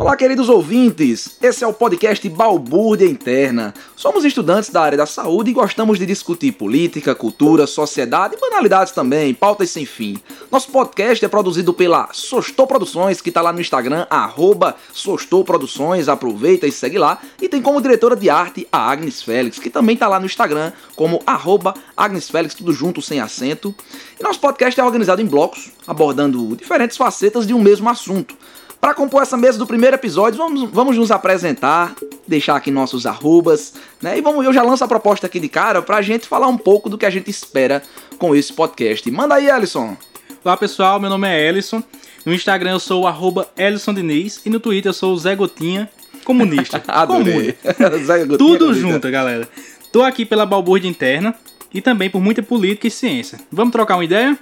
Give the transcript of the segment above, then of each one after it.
Olá, queridos ouvintes! Esse é o podcast Balbúrdia Interna. Somos estudantes da área da saúde e gostamos de discutir política, cultura, sociedade e banalidades também, pautas sem fim. Nosso podcast é produzido pela Sostou Produções, que está lá no Instagram, arroba Sostou Produções, aproveita e segue lá. E tem como diretora de arte a Agnes Félix, que também está lá no Instagram, como arroba Agnes Félix, tudo junto, sem acento. E nosso podcast é organizado em blocos, abordando diferentes facetas de um mesmo assunto. Para compor essa mesa do primeiro episódio, vamos, vamos nos apresentar, deixar aqui nossos arrobas, né? E vamos, eu já lanço a proposta aqui de cara para a gente falar um pouco do que a gente espera com esse podcast. Manda aí, Ellison! Olá pessoal, meu nome é Ellison. No Instagram eu sou o Ellison Diniz e no Twitter eu sou o Zé Gotinha Comunista. Adorei. Zé Gotinha Tudo comunista. junto, galera. Tô aqui pela balbúrdia interna e também por muita política e ciência. Vamos trocar uma ideia?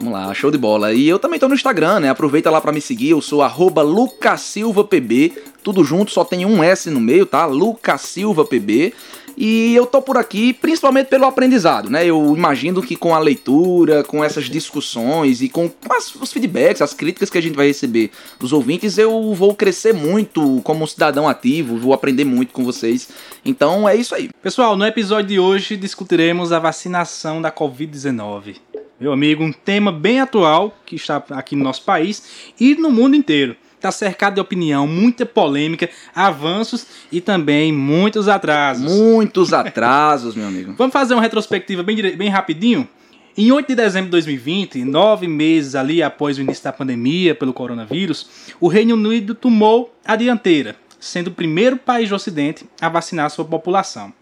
Vamos lá, show de bola. E eu também tô no Instagram, né? Aproveita lá para me seguir, eu sou lucasilvapb, tudo junto, só tem um S no meio, tá? lucasilvapb. E eu tô por aqui principalmente pelo aprendizado, né? Eu imagino que com a leitura, com essas discussões e com as, os feedbacks, as críticas que a gente vai receber dos ouvintes, eu vou crescer muito como um cidadão ativo, vou aprender muito com vocês. Então é isso aí. Pessoal, no episódio de hoje discutiremos a vacinação da Covid-19 meu amigo, um tema bem atual que está aqui no nosso país e no mundo inteiro. Está cercado de opinião, muita polêmica, avanços e também muitos atrasos. Muitos atrasos, meu amigo. Vamos fazer uma retrospectiva bem, bem rapidinho? Em 8 de dezembro de 2020, nove meses ali após o início da pandemia pelo coronavírus, o Reino Unido tomou a dianteira, sendo o primeiro país do Ocidente a vacinar sua população.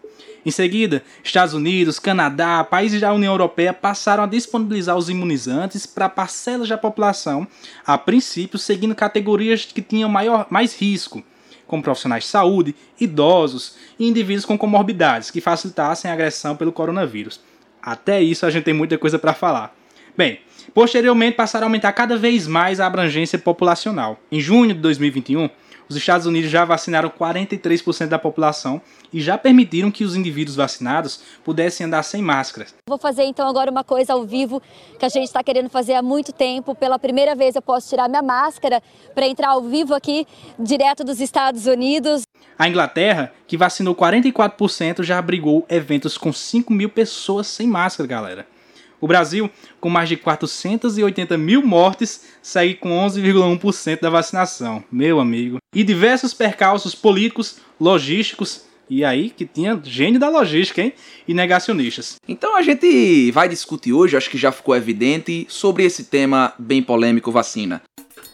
Em seguida, Estados Unidos, Canadá, países da União Europeia passaram a disponibilizar os imunizantes para parcelas da população, a princípio seguindo categorias que tinham maior, mais risco, como profissionais de saúde, idosos e indivíduos com comorbidades que facilitassem a agressão pelo coronavírus. Até isso a gente tem muita coisa para falar. Bem, posteriormente passaram a aumentar cada vez mais a abrangência populacional. Em junho de 2021, os Estados Unidos já vacinaram 43% da população e já permitiram que os indivíduos vacinados pudessem andar sem máscaras. Vou fazer então agora uma coisa ao vivo que a gente está querendo fazer há muito tempo. Pela primeira vez eu posso tirar minha máscara para entrar ao vivo aqui, direto dos Estados Unidos. A Inglaterra, que vacinou 44%, já abrigou eventos com 5 mil pessoas sem máscara, galera. O Brasil, com mais de 480 mil mortes, segue com 11,1% da vacinação, meu amigo. E diversos percalços políticos, logísticos, e aí que tinha gênio da logística, hein? E negacionistas. Então a gente vai discutir hoje, acho que já ficou evidente, sobre esse tema bem polêmico vacina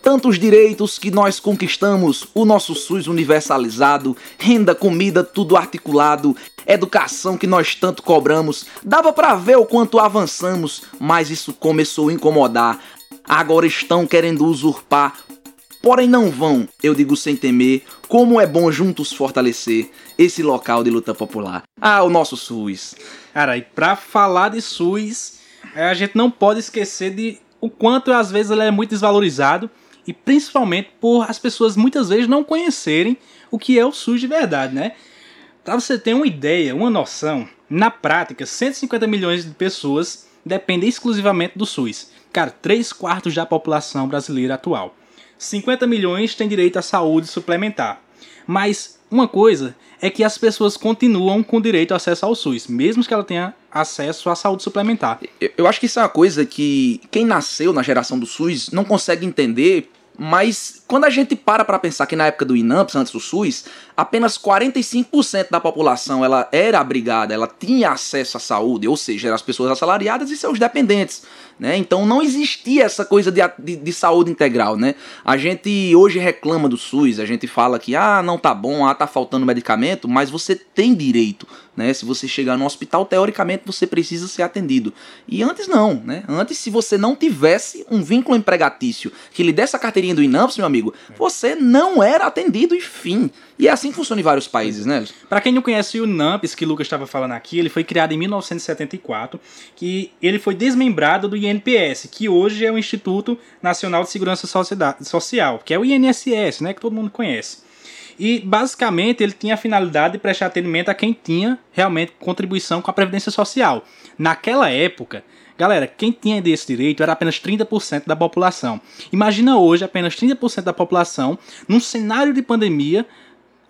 tantos direitos que nós conquistamos, o nosso SUS universalizado, renda, comida, tudo articulado, educação que nós tanto cobramos. Dava para ver o quanto avançamos, mas isso começou a incomodar. Agora estão querendo usurpar. Porém não vão, eu digo sem temer, como é bom juntos fortalecer esse local de luta popular. Ah, o nosso SUS. Cara, e pra falar de SUS, a gente não pode esquecer de o quanto às vezes ele é muito desvalorizado e principalmente por as pessoas muitas vezes não conhecerem o que é o SUS de verdade, né? Para você ter uma ideia, uma noção, na prática, 150 milhões de pessoas dependem exclusivamente do SUS. Cara, 3 quartos da população brasileira atual. 50 milhões têm direito à saúde suplementar. Mas uma coisa é que as pessoas continuam com direito ao acesso ao SUS, mesmo que ela tenha acesso à saúde suplementar. Eu acho que isso é uma coisa que quem nasceu na geração do SUS não consegue entender mas quando a gente para para pensar que na época do INAMPS, antes do SUS, apenas 45% da população ela era abrigada, ela tinha acesso à saúde, ou seja, eram as pessoas assalariadas e seus dependentes. Né? Então não existia essa coisa de, de, de, saúde integral. Né? A gente hoje reclama do SUS, a gente fala que ah, não tá bom, ah, tá faltando medicamento, mas você tem direito. Né? Se você chegar no hospital, teoricamente você precisa ser atendido. E antes não, né? Antes, se você não tivesse um vínculo empregatício que lhe desse a carteirinha do INAMPS, meu amigo, você não era atendido e fim. E é assim que funciona em vários países, né? Para quem não conhece o NAMPS, que o Lucas estava falando aqui, ele foi criado em 1974, que ele foi desmembrado do INPS, que hoje é o Instituto Nacional de Segurança Social, que é o INSS, né, que todo mundo conhece. E basicamente ele tinha a finalidade de prestar atendimento a quem tinha realmente contribuição com a Previdência Social. Naquela época, Galera, quem tinha desse direito era apenas 30% da população. Imagina hoje apenas 30% da população, num cenário de pandemia,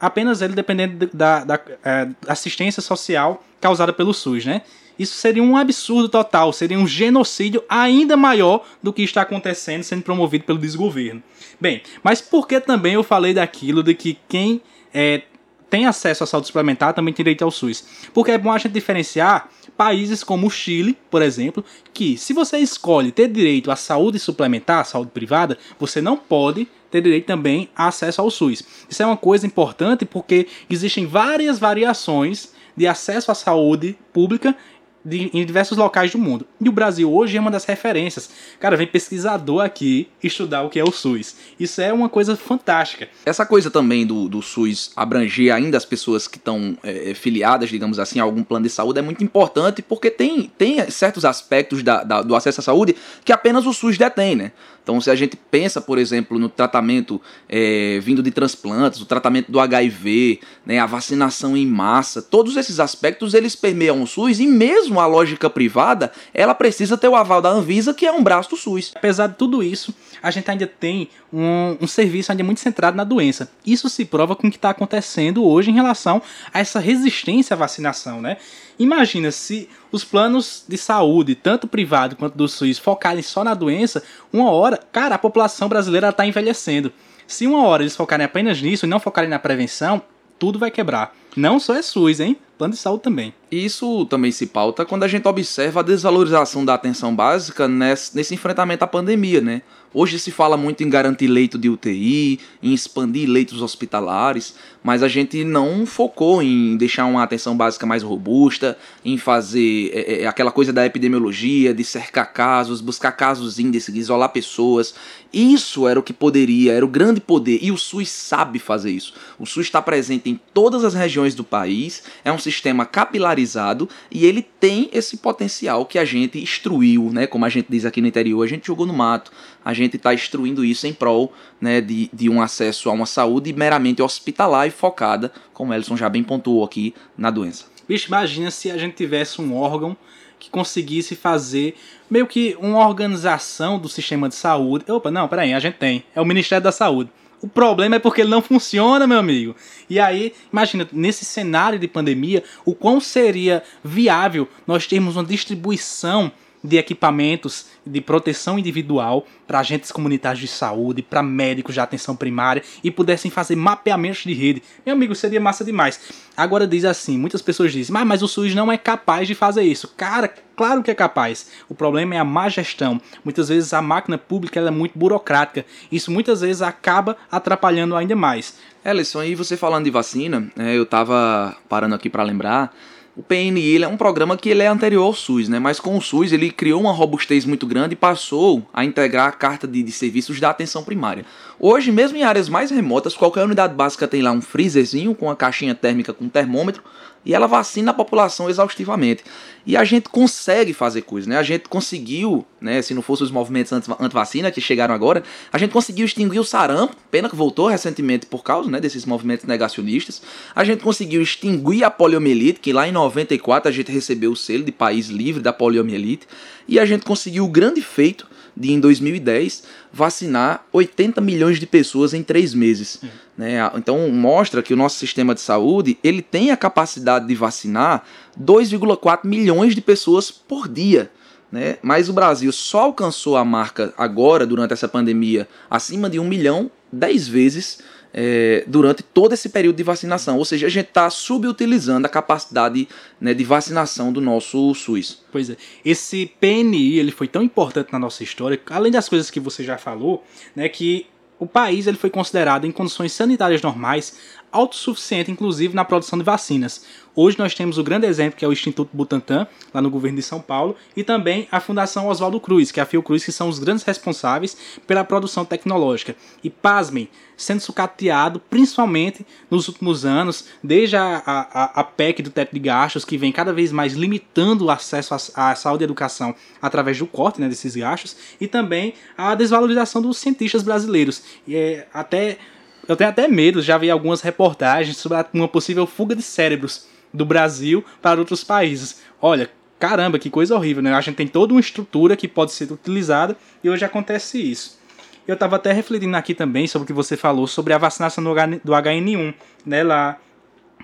apenas ele dependendo da, da, é, assistência social causada pelo SUS, né? Isso seria um absurdo total, seria um genocídio ainda maior do que está acontecendo sendo promovido pelo desgoverno. Bem, mas por que também eu falei daquilo de que quem é, tem acesso à saúde suplementar também tem direito ao SUS? Porque é bom a gente diferenciar países como o Chile, por exemplo, que se você escolhe ter direito à saúde suplementar, à saúde privada, você não pode ter direito também a acesso ao SUS. Isso é uma coisa importante porque existem várias variações de acesso à saúde pública de, em diversos locais do mundo. E o Brasil hoje é uma das referências. Cara, vem pesquisador aqui estudar o que é o SUS. Isso é uma coisa fantástica. Essa coisa também do, do SUS abranger ainda as pessoas que estão é, é, filiadas, digamos assim, a algum plano de saúde é muito importante porque tem, tem certos aspectos da, da, do acesso à saúde que apenas o SUS detém, né? Então, se a gente pensa, por exemplo, no tratamento é, vindo de transplantes, o tratamento do HIV, né, a vacinação em massa, todos esses aspectos eles permeiam o SUS e mesmo a lógica privada, ela precisa ter o aval da Anvisa, que é um braço do SUS. Apesar de tudo isso, a gente ainda tem um, um serviço ainda muito centrado na doença. Isso se prova com o que está acontecendo hoje em relação a essa resistência à vacinação, né? Imagina se os planos de saúde, tanto privado quanto do SUS, focarem só na doença, uma hora, cara, a população brasileira está envelhecendo. Se uma hora eles focarem apenas nisso e não focarem na prevenção, tudo vai quebrar. Não só é SUS, hein? Plano de saúde também. Isso também se pauta quando a gente observa a desvalorização da atenção básica nesse, nesse enfrentamento à pandemia, né? Hoje se fala muito em garantir leito de UTI, em expandir leitos hospitalares, mas a gente não focou em deixar uma atenção básica mais robusta, em fazer é, é, aquela coisa da epidemiologia, de cercar casos, buscar casos índices, isolar pessoas. Isso era o que poderia, era o grande poder, e o SUS sabe fazer isso. O SUS está presente em todas as regiões do país, é um sistema capilarizado e ele tem esse potencial que a gente instruiu, né? Como a gente diz aqui no interior, a gente jogou no mato a gente está instruindo isso em prol né, de, de um acesso a uma saúde meramente hospitalar e focada, como o Elson já bem pontuou aqui, na doença. Bicho, imagina se a gente tivesse um órgão que conseguisse fazer meio que uma organização do sistema de saúde. Opa, não, peraí, a gente tem. É o Ministério da Saúde. O problema é porque ele não funciona, meu amigo. E aí, imagina, nesse cenário de pandemia, o quão seria viável nós termos uma distribuição de equipamentos de proteção individual para agentes comunitários de saúde, para médicos de atenção primária e pudessem fazer mapeamentos de rede. Meu amigo, seria massa demais. Agora diz assim, muitas pessoas dizem, mas, mas o SUS não é capaz de fazer isso. Cara, claro que é capaz. O problema é a má gestão. Muitas vezes a máquina pública é muito burocrática. Isso muitas vezes acaba atrapalhando ainda mais. Ellison, aí você falando de vacina, é, eu estava parando aqui para lembrar o PNI é um programa que ele é anterior ao SUS, né? mas com o SUS ele criou uma robustez muito grande e passou a integrar a carta de, de serviços da atenção primária. Hoje, mesmo em áreas mais remotas, qualquer unidade básica tem lá um freezerzinho com uma caixinha térmica com termômetro e ela vacina a população exaustivamente. E a gente consegue fazer coisas, né? A gente conseguiu, né? Se não fossem os movimentos anti-vacina que chegaram agora, a gente conseguiu extinguir o sarampo, pena que voltou recentemente por causa né, desses movimentos negacionistas. A gente conseguiu extinguir a poliomielite, que lá em 94 a gente recebeu o selo de país livre da poliomielite. E a gente conseguiu o grande feito de, em 2010, vacinar 80 milhões de pessoas em três meses. Né? Então mostra que o nosso sistema de saúde ele tem a capacidade de vacinar 2,4 milhões de pessoas por dia. Né? Mas o Brasil só alcançou a marca agora, durante essa pandemia, acima de um milhão, 10 vezes é, durante todo esse período de vacinação. Ou seja, a gente está subutilizando a capacidade né, de vacinação do nosso SUS. Pois é. Esse PNI ele foi tão importante na nossa história, além das coisas que você já falou, né, que o país ele foi considerado em condições sanitárias normais autossuficiente, inclusive na produção de vacinas. Hoje nós temos o grande exemplo que é o Instituto Butantan, lá no governo de São Paulo, e também a Fundação Oswaldo Cruz, que é a Fiocruz, que são os grandes responsáveis pela produção tecnológica. E pasmem, sendo sucateado principalmente nos últimos anos, desde a, a, a PEC do teto de gastos, que vem cada vez mais limitando o acesso à, à saúde e educação através do corte né, desses gastos, e também a desvalorização dos cientistas brasileiros. E é, até eu tenho até medo, já vi algumas reportagens sobre uma possível fuga de cérebros do Brasil para outros países. Olha, caramba, que coisa horrível, né? A gente tem toda uma estrutura que pode ser utilizada e hoje acontece isso. Eu estava até refletindo aqui também sobre o que você falou sobre a vacinação do HN1, né? Lá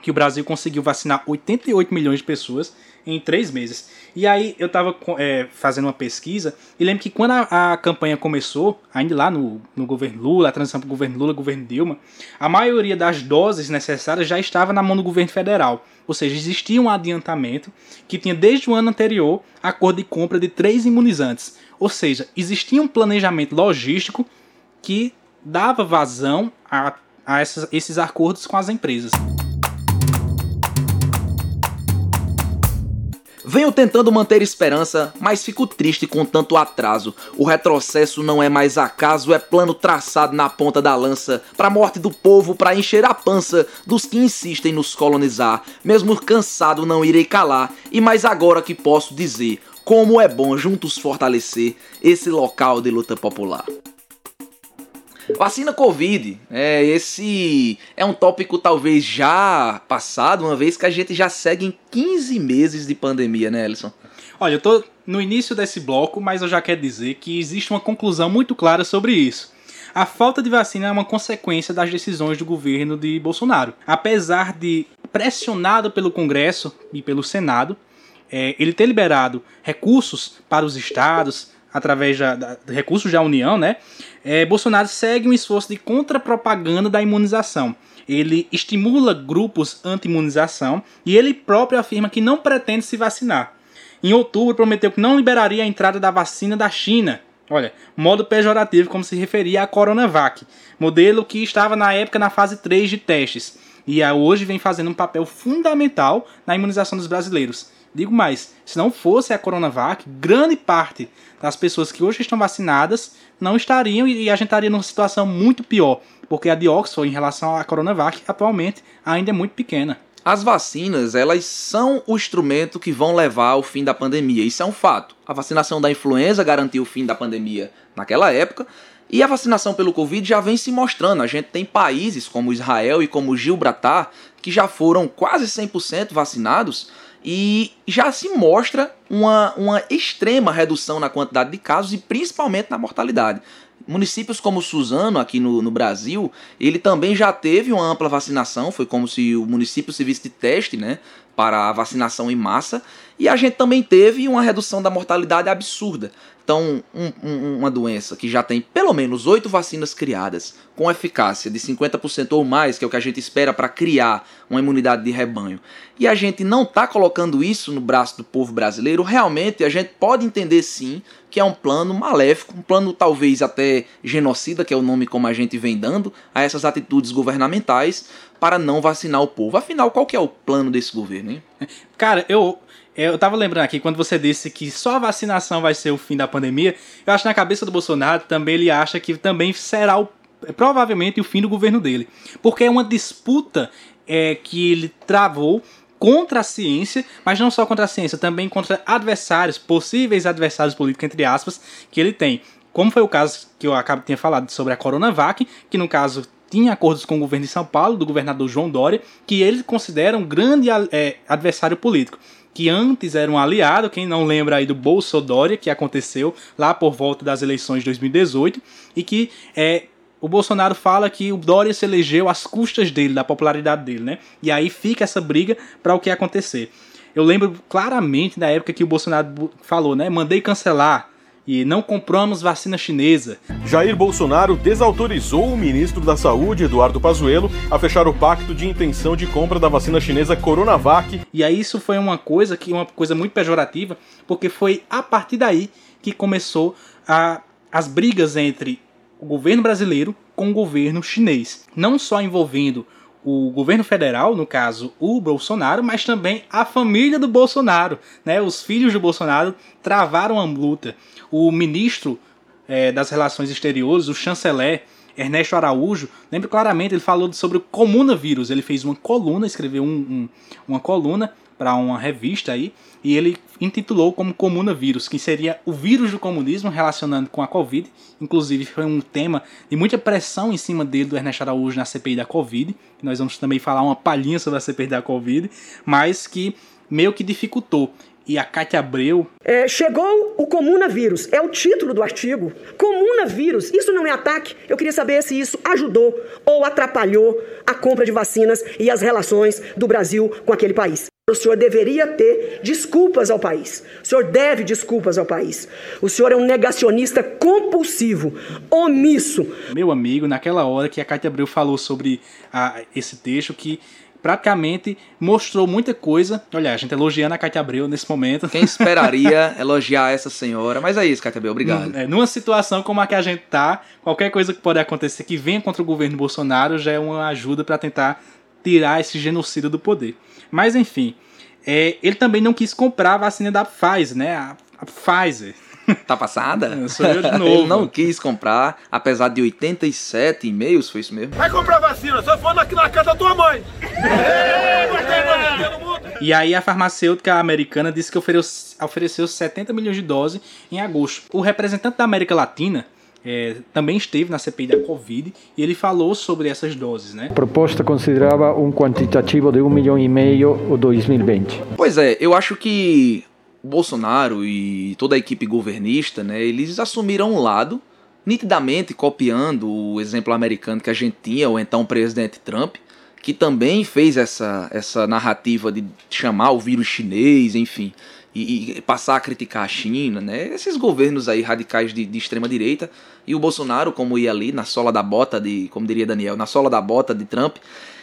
que o Brasil conseguiu vacinar 88 milhões de pessoas em três meses. E aí eu estava é, fazendo uma pesquisa e lembro que quando a, a, campanha começou, ainda lá no, no governo Lula, a transição para o governo Lula, governo Dilma, a maioria das doses necessárias já estava na mão do governo federal. Ou seja, existia um adiantamento que tinha desde o ano anterior acordo de compra de três imunizantes. Ou seja, existia um planejamento logístico que dava vazão a, a essas, esses acordos com as empresas. Venho tentando manter esperança, mas fico triste com tanto atraso. O retrocesso não é mais acaso, é plano traçado na ponta da lança para a morte do povo, para encher a pança dos que insistem nos colonizar. Mesmo cansado, não irei calar. E mais agora que posso dizer, como é bom juntos fortalecer esse local de luta popular. Vacina Covid, é, esse é um tópico talvez já passado, uma vez que a gente já segue em 15 meses de pandemia, né, Elson? Olha, eu tô no início desse bloco, mas eu já quero dizer que existe uma conclusão muito clara sobre isso. A falta de vacina é uma consequência das decisões do governo de Bolsonaro. Apesar de pressionado pelo Congresso e pelo Senado, é, ele ter liberado recursos para os estados, através da, da, de recursos da União, né? É, Bolsonaro segue um esforço de contra-propaganda da imunização. Ele estimula grupos anti-imunização e ele próprio afirma que não pretende se vacinar. Em outubro, prometeu que não liberaria a entrada da vacina da China. Olha, modo pejorativo como se referia à Coronavac, modelo que estava na época na fase 3 de testes e hoje vem fazendo um papel fundamental na imunização dos brasileiros. Digo mais, se não fosse a Coronavac, grande parte das pessoas que hoje estão vacinadas não estariam e a gente estaria numa situação muito pior, porque a de Oxford em relação à Coronavac atualmente ainda é muito pequena. As vacinas, elas são o instrumento que vão levar ao fim da pandemia. Isso é um fato. A vacinação da influenza garantiu o fim da pandemia naquela época, e a vacinação pelo Covid já vem se mostrando. A gente tem países como Israel e como Gibraltar que já foram quase 100% vacinados e já se mostra uma, uma extrema redução na quantidade de casos e principalmente na mortalidade. Municípios como Suzano, aqui no, no Brasil, ele também já teve uma ampla vacinação, foi como se o município se visse de teste né, para a vacinação em massa, e a gente também teve uma redução da mortalidade absurda. Então, um, um, uma doença que já tem pelo menos oito vacinas criadas, com eficácia de 50% ou mais, que é o que a gente espera para criar uma imunidade de rebanho, e a gente não está colocando isso no braço do povo brasileiro, realmente a gente pode entender sim que é um plano maléfico, um plano talvez até genocida, que é o nome como a gente vem dando, a essas atitudes governamentais para não vacinar o povo. Afinal, qual que é o plano desse governo, hein? Cara, eu eu tava lembrando aqui, quando você disse que só a vacinação vai ser o fim da pandemia, eu acho que na cabeça do Bolsonaro também ele acha que também será o, provavelmente o fim do governo dele. Porque é uma disputa é, que ele travou contra a ciência, mas não só contra a ciência, também contra adversários, possíveis adversários políticos, entre aspas, que ele tem. Como foi o caso que eu acabo de ter falado sobre a Coronavac, que no caso tinha acordos com o governo de São Paulo, do governador João Dória, que ele considera um grande é, adversário político que antes era um aliado, quem não lembra aí do Bolsodória, que aconteceu lá por volta das eleições de 2018, e que é, o Bolsonaro fala que o Dória se elegeu às custas dele, da popularidade dele, né? E aí fica essa briga para o que acontecer. Eu lembro claramente da época que o Bolsonaro falou, né? Mandei cancelar e não compramos vacina chinesa. Jair Bolsonaro desautorizou o ministro da Saúde, Eduardo Pazuello, a fechar o pacto de intenção de compra da vacina chinesa Coronavac. E aí isso foi uma coisa que uma coisa muito pejorativa, porque foi a partir daí que começou a, as brigas entre o governo brasileiro com o governo chinês, não só envolvendo o governo federal, no caso o Bolsonaro, mas também a família do Bolsonaro, né? Os filhos do Bolsonaro travaram a luta. O ministro é, das Relações Exteriores, o chanceler Ernesto Araújo, lembro claramente, ele falou sobre o comunavírus. Ele fez uma coluna, escreveu um, um, uma coluna para uma revista aí, e ele intitulou como comunavírus, que seria o vírus do comunismo relacionando com a Covid. Inclusive foi um tema de muita pressão em cima dele do Ernesto Araújo na CPI da Covid. Nós vamos também falar uma palhinha sobre a CPI da Covid, mas que meio que dificultou. e a Cátia Abreu. É, chegou o comunavírus, é o título do artigo. Comunavírus, isso não é ataque? Eu queria saber se isso ajudou ou atrapalhou a compra de vacinas e as relações do Brasil com aquele país. O senhor deveria ter desculpas ao país. O senhor deve desculpas ao país. O senhor é um negacionista compulsivo, omisso. Meu amigo, naquela hora que a Cátia Abreu falou sobre a, esse texto, que praticamente mostrou muita coisa. Olha, a gente elogiando a Cátia Abreu nesse momento. Quem esperaria elogiar essa senhora? Mas é isso, Cátia Abreu, obrigado. É, numa situação como a que a gente tá, qualquer coisa que pode acontecer que venha contra o governo Bolsonaro já é uma ajuda para tentar tirar esse genocídio do poder. Mas enfim, é, ele também não quis comprar a vacina da Pfizer, né? A, a Pfizer. Tá passada? Sou eu de novo. ele não quis comprar, apesar de 87 e-mails, foi isso mesmo? Vai comprar vacina, só for aqui na casa da tua mãe. e aí a farmacêutica americana disse que ofereceu, ofereceu 70 milhões de doses em agosto. O representante da América Latina, é, também esteve na CPI da Covid e ele falou sobre essas doses, né? A proposta considerava um quantitativo de um milhão e meio o 2020. Pois é, eu acho que o Bolsonaro e toda a equipe governista, né, eles assumiram um lado, nitidamente copiando o exemplo americano que a gente tinha, ou então o presidente Trump, que também fez essa, essa narrativa de chamar o vírus chinês, enfim, e, e passar a criticar a China, né? Esses governos aí radicais de, de extrema direita e o Bolsonaro, como ia ali na sola da bota de, como diria Daniel, na sola da bota de Trump,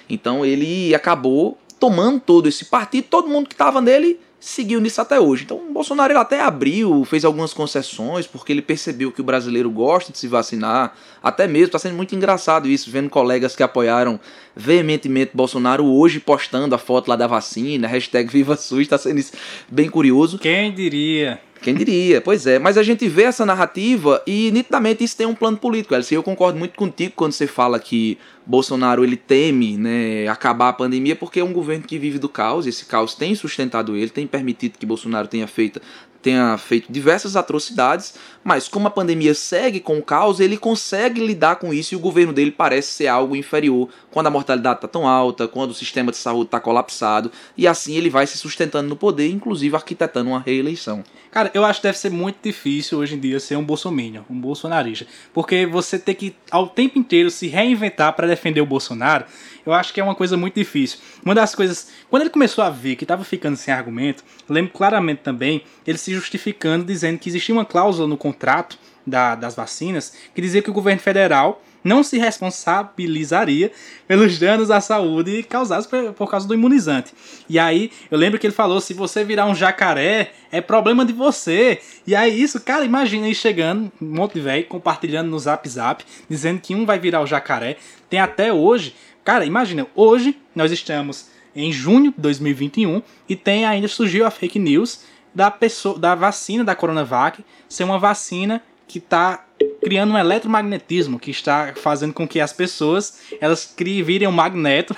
então ele acabou tomando todo esse partido, todo mundo que estava nele seguiu nisso até hoje. Então o Bolsonaro ele até abriu, fez algumas concessões, porque ele percebeu que o brasileiro gosta de se vacinar. Até mesmo, está sendo muito engraçado isso, vendo colegas que apoiaram veementemente Bolsonaro hoje postando a foto lá da vacina, hashtag Viva SUS, está sendo isso bem curioso. Quem diria? Quem diria? Pois é, mas a gente vê essa narrativa e nitidamente isso tem um plano político, Elcio. Eu concordo muito contigo quando você fala que Bolsonaro ele teme né, acabar a pandemia porque é um governo que vive do caos, esse caos tem sustentado ele, tem permitido que Bolsonaro tenha feito tenha feito diversas atrocidades, mas como a pandemia segue com o caos, ele consegue lidar com isso e o governo dele parece ser algo inferior quando a mortalidade está tão alta, quando o sistema de saúde está colapsado, e assim ele vai se sustentando no poder, inclusive arquitetando uma reeleição. Cara, eu acho que deve ser muito difícil hoje em dia ser um bolsominion, um bolsonarista, porque você tem que ao tempo inteiro se reinventar para defender o Bolsonaro eu acho que é uma coisa muito difícil. Uma das coisas, quando ele começou a ver que estava ficando sem argumento, lembro claramente também ele se justificando, dizendo que existia uma cláusula no contrato da, das vacinas que dizia que o governo federal não se responsabilizaria pelos danos à saúde causados por, causa do imunizante. E aí, eu lembro que ele falou: se você virar um jacaré, é problema de você. E aí, isso, cara, imagina aí chegando, um monte de velho, compartilhando no zap zap, dizendo que um vai virar o jacaré. Tem até hoje Cara, imagina, hoje nós estamos em junho de 2021 e tem ainda surgiu a fake news da pessoa da vacina da Coronavac ser uma vacina que está criando um eletromagnetismo que está fazendo com que as pessoas elas criem, virem um magneto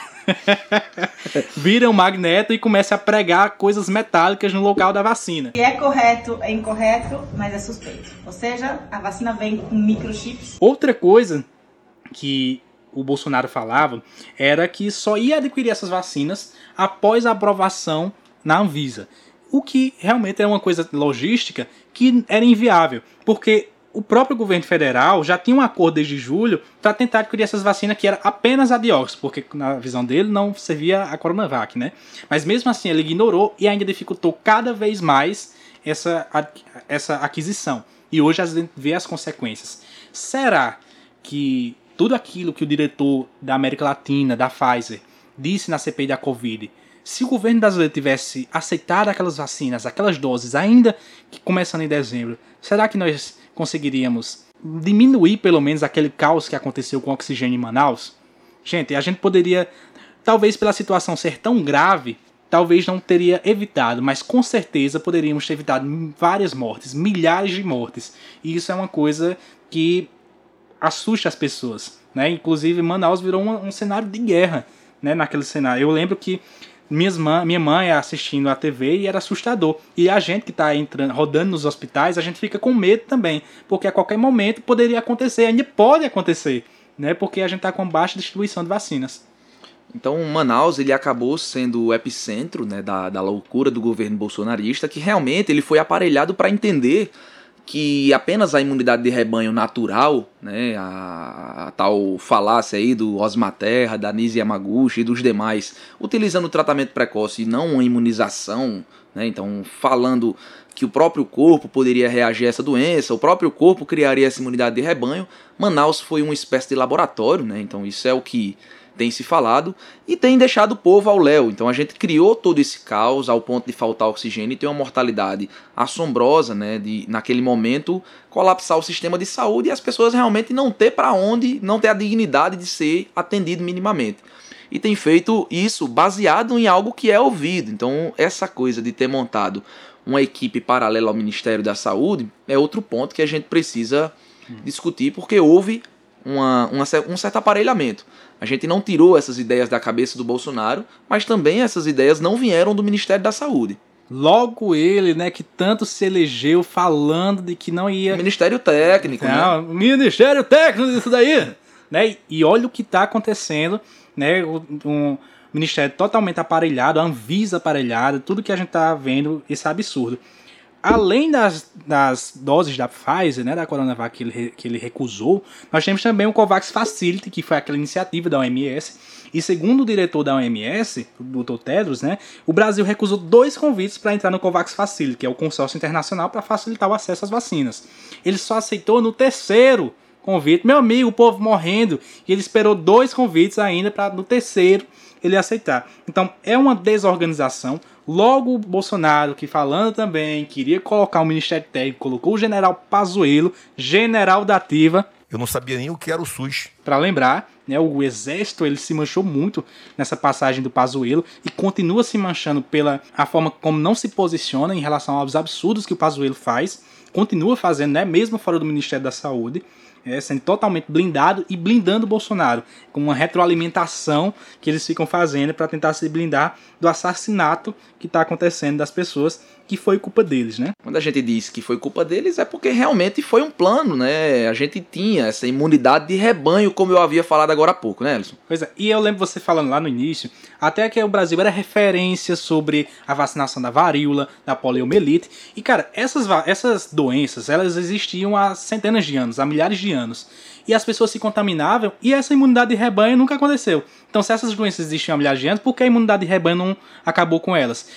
viram um magneto e comecem a pregar coisas metálicas no local da vacina. E é correto, é incorreto, mas é suspeito. Ou seja, a vacina vem com microchips. Outra coisa que o Bolsonaro falava era que só ia adquirir essas vacinas após a aprovação na Anvisa. O que realmente era uma coisa logística que era inviável, porque o próprio governo federal já tinha um acordo desde julho para tentar adquirir essas vacinas que era apenas a Oxford, porque na visão dele não servia a Coronavac, né? Mas mesmo assim ele ignorou e ainda dificultou cada vez mais essa, essa aquisição. E hoje a gente vê as consequências. Será que tudo aquilo que o diretor da América Latina, da Pfizer, disse na CPI da Covid, se o governo brasileiro tivesse aceitado aquelas vacinas, aquelas doses, ainda que começando em dezembro, será que nós conseguiríamos diminuir pelo menos aquele caos que aconteceu com o oxigênio em Manaus? Gente, a gente poderia, talvez pela situação ser tão grave, talvez não teria evitado, mas com certeza poderíamos ter evitado várias mortes, milhares de mortes. E isso é uma coisa que assusta as pessoas, né? Inclusive Manaus virou um, um cenário de guerra, né? Naquele cenário. Eu lembro que minhas mãe, minha mãe assistindo a TV e era assustador. E a gente que está entrando, rodando nos hospitais, a gente fica com medo também, porque a qualquer momento poderia acontecer, ainda pode acontecer, né? Porque a gente está com baixa distribuição de vacinas. Então, Manaus ele acabou sendo o epicentro né, da, da loucura do governo bolsonarista, que realmente ele foi aparelhado para entender que apenas a imunidade de rebanho natural, né, a, a tal falácia aí do Osma Terra, da Nise Yamaguchi e dos demais, utilizando o tratamento precoce e não uma imunização, né, então falando que o próprio corpo poderia reagir a essa doença, o próprio corpo criaria essa imunidade de rebanho, Manaus foi uma espécie de laboratório, né, então isso é o que tem se falado e tem deixado o povo ao léu. Então a gente criou todo esse caos ao ponto de faltar oxigênio e ter uma mortalidade assombrosa, né, de naquele momento colapsar o sistema de saúde e as pessoas realmente não ter para onde, não ter a dignidade de ser atendido minimamente. E tem feito isso baseado em algo que é ouvido. Então essa coisa de ter montado uma equipe paralela ao Ministério da Saúde é outro ponto que a gente precisa discutir porque houve uma, uma, um certo aparelhamento. A gente não tirou essas ideias da cabeça do Bolsonaro, mas também essas ideias não vieram do Ministério da Saúde. Logo ele, né, que tanto se elegeu falando de que não ia. Ministério Técnico, não, né? Ministério Técnico disso daí! né? E olha o que está acontecendo, né? Um ministério totalmente aparelhado, a Anvisa aparelhada, tudo que a gente está vendo, esse absurdo além das, das doses da Pfizer, né, da Coronavac que ele, que ele recusou, nós temos também o COVAX Facility, que foi aquela iniciativa da OMS. E segundo o diretor da OMS, o Dr. Tedros, né, o Brasil recusou dois convites para entrar no COVAX Facility, que é o consórcio internacional para facilitar o acesso às vacinas. Ele só aceitou no terceiro convite. Meu amigo, o povo morrendo, e ele esperou dois convites ainda para no terceiro ele aceitar. Então é uma desorganização. Logo o Bolsonaro, que falando também, queria colocar o Ministério Técnico, colocou o general Pazuello, general da ativa. Eu não sabia nem o que era o SUS. Para lembrar, né, o exército ele se manchou muito nessa passagem do Pazuello e continua se manchando pela a forma como não se posiciona em relação aos absurdos que o Pazuello faz, continua fazendo, né, mesmo fora do Ministério da Saúde é, sendo totalmente blindado e blindando o Bolsonaro, com uma retroalimentação que eles ficam fazendo para tentar se blindar do assassinato que está acontecendo das pessoas, que foi culpa deles, né? Quando a gente diz que foi culpa deles, é porque realmente foi um plano, né? A gente tinha essa imunidade de rebanho, como eu havia falado agora há pouco, né, Elson? Pois é, e eu lembro você falando lá no início, até que o Brasil era referência sobre a vacinação da varíola, da poliomielite, e cara, essas, essas doenças, elas existiam há centenas de anos, há milhares de anos e as pessoas se contaminavam e essa imunidade de rebanho nunca aconteceu. Então, se essas doenças existiam há milhares de anos, por que a imunidade de rebanho não acabou com elas?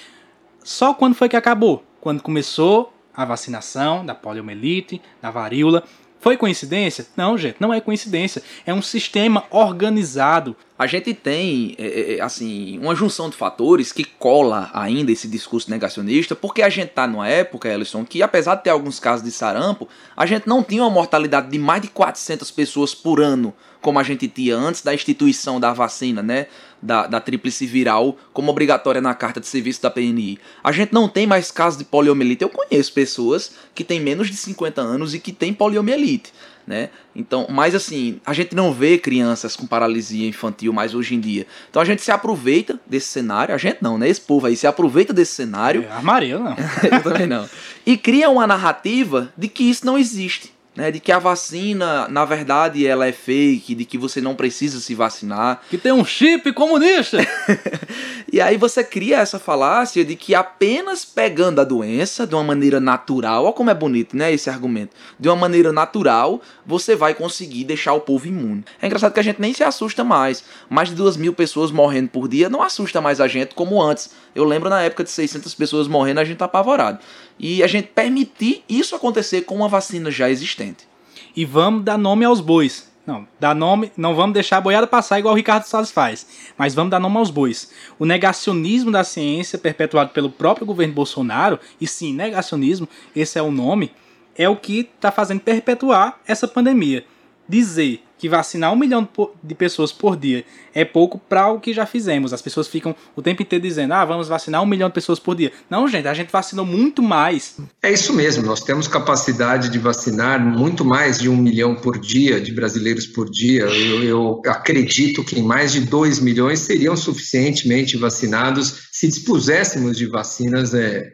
Só quando foi que acabou? Quando começou a vacinação da poliomielite, da varíola. Foi coincidência? Não, gente, não é coincidência. É um sistema organizado. A gente tem, é, é, é, assim, uma junção de fatores que cola ainda esse discurso negacionista, porque a gente está numa época, Ellison, que apesar de ter alguns casos de sarampo, a gente não tinha uma mortalidade de mais de 400 pessoas por ano, como a gente tinha antes da instituição da vacina, né? Da, da tríplice viral como obrigatória na carta de serviço da PNI. A gente não tem mais casos de poliomielite. Eu conheço pessoas que têm menos de 50 anos e que têm poliomielite né? Então, mas assim, a gente não vê crianças com paralisia infantil mais hoje em dia. Então a gente se aproveita desse cenário, a gente não, né? Esse povo aí se aproveita desse cenário. É, a Maria não. Eu também não. E cria uma narrativa de que isso não existe né, de que a vacina, na verdade, ela é fake, de que você não precisa se vacinar. Que tem um chip comunista! e aí você cria essa falácia de que apenas pegando a doença de uma maneira natural, olha como é bonito, né, esse argumento. De uma maneira natural, você vai conseguir deixar o povo imune. É engraçado que a gente nem se assusta mais. Mais de duas mil pessoas morrendo por dia não assusta mais a gente como antes. Eu lembro na época de 600 pessoas morrendo, a gente tá apavorado e a gente permitir isso acontecer com uma vacina já existente. E vamos dar nome aos bois. Não, dar nome, não vamos deixar a boiada passar igual o Ricardo Salles faz, mas vamos dar nome aos bois. O negacionismo da ciência, perpetuado pelo próprio governo Bolsonaro, e sim, negacionismo, esse é o nome, é o que está fazendo perpetuar essa pandemia. Dizer que vacinar um milhão de pessoas por dia é pouco para o que já fizemos. As pessoas ficam o tempo inteiro dizendo, ah, vamos vacinar um milhão de pessoas por dia. Não, gente, a gente vacinou muito mais. É isso mesmo, nós temos capacidade de vacinar muito mais de um milhão por dia, de brasileiros por dia. Eu, eu acredito que mais de dois milhões seriam suficientemente vacinados se dispuséssemos de vacinas. É,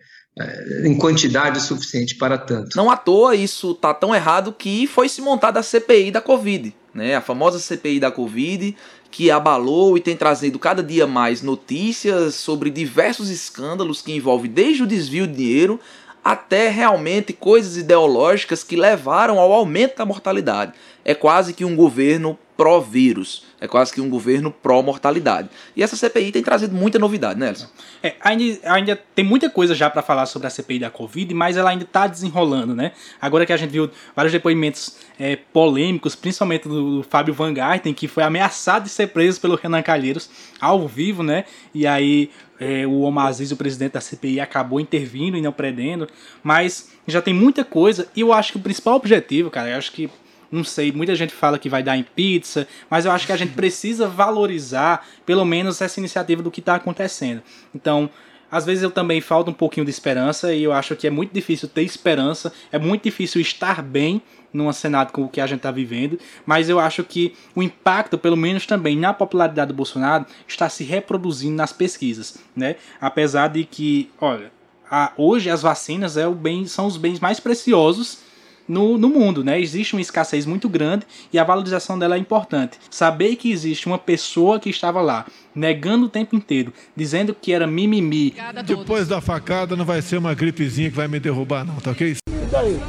em quantidade suficiente para tanto. Não à toa isso tá tão errado que foi se montada a CPI da Covid né? A famosa CPI da Covid, que abalou e tem trazido cada dia mais notícias sobre diversos escândalos que envolvem desde o desvio de dinheiro até realmente coisas ideológicas que levaram ao aumento da mortalidade. É quase que um governo pró-vírus. É quase que um governo pró-mortalidade. E essa CPI tem trazido muita novidade, né, Elson? É, ainda, ainda tem muita coisa já para falar sobre a CPI da Covid, mas ela ainda está desenrolando, né? Agora que a gente viu vários depoimentos é, polêmicos, principalmente do, do Fábio Van Garten, que foi ameaçado de ser preso pelo Renan Calheiros ao vivo, né? E aí é, o Omar Aziz, o presidente da CPI, acabou intervindo e não prendendo. Mas já tem muita coisa, e eu acho que o principal objetivo, cara, eu acho que não sei, muita gente fala que vai dar em pizza, mas eu acho que a gente precisa valorizar pelo menos essa iniciativa do que está acontecendo. Então, às vezes eu também falta um pouquinho de esperança e eu acho que é muito difícil ter esperança, é muito difícil estar bem num cenário com o que a gente está vivendo, mas eu acho que o impacto, pelo menos também na popularidade do Bolsonaro, está se reproduzindo nas pesquisas, né? Apesar de que, olha, a, hoje as vacinas é o bem, são os bens mais preciosos no, no mundo, né? Existe uma escassez muito grande e a valorização dela é importante. Saber que existe uma pessoa que estava lá, negando o tempo inteiro, dizendo que era mimimi. Depois da facada não vai ser uma gripezinha que vai me derrubar, não, tá ok? E daí?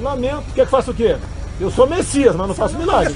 Lamento. Quer que faça o quê? Eu sou Messias, mas não faço milagre.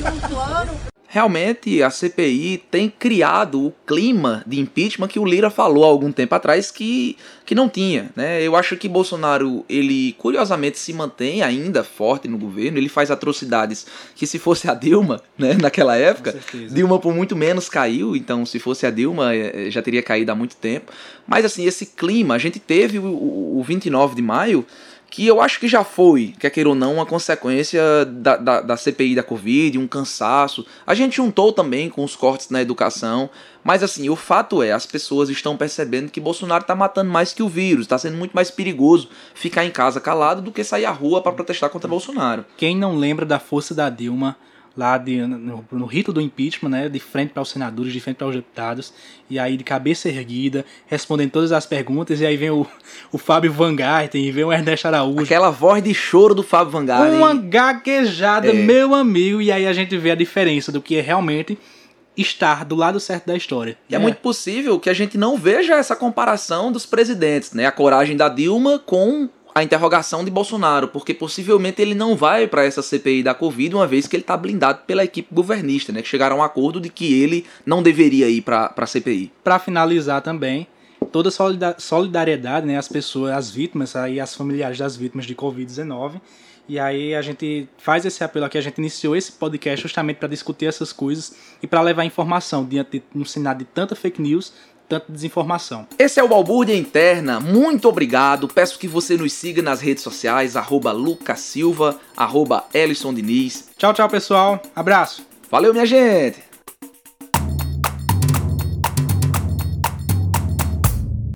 Realmente a CPI tem criado o clima de impeachment que o Lira falou há algum tempo atrás que, que não tinha. Né? Eu acho que Bolsonaro, ele curiosamente se mantém ainda forte no governo, ele faz atrocidades que se fosse a Dilma, né, naquela época, Dilma por muito menos caiu, então se fosse a Dilma eh, já teria caído há muito tempo. Mas assim, esse clima, a gente teve o, o 29 de maio que eu acho que já foi, quer queira ou não, uma consequência da, da, da, CPI da Covid, um cansaço. A gente juntou também com os cortes na educação, mas assim, o fato é, as pessoas estão percebendo que Bolsonaro está matando mais que o vírus, está sendo muito mais perigoso ficar em casa calado do que sair à rua para protestar contra Bolsonaro. Quem não lembra da força da Dilma lá de, no, no, rito do impeachment, né, de frente para os senadores, de frente para os deputados, e aí de cabeça erguida, respondendo todas as perguntas, e aí vem o, o Fábio Van Garten, e vem o Ernesto Araújo. Aquela voz de choro do Fábio Van Garten. Uma gaguejada, é. meu amigo, e aí a gente vê a diferença do que é realmente estar do lado certo da história. E é. é muito possível que a gente não veja essa comparação dos presidentes, né? A coragem da Dilma com a interrogação de Bolsonaro, porque possivelmente ele não vai para essa CPI da Covid, uma vez que ele está blindado pela equipe governista, né, que chegaram a um acordo de que ele não deveria ir para a CPI. Para finalizar também, toda solidariedade, né, às pessoas, às vítimas, aí as familiares das vítimas de Covid-19. E aí a gente faz esse apelo aqui, a gente iniciou esse podcast justamente para discutir essas coisas e para levar informação diante de um cenário de tanta fake news, tanta desinformação. Esse é o Balbúrdia Interna, muito obrigado. Peço que você nos siga nas redes sociais, arroba Lucas Silva, arroba Ellison Diniz. Tchau, tchau, pessoal. Abraço. Valeu, minha gente.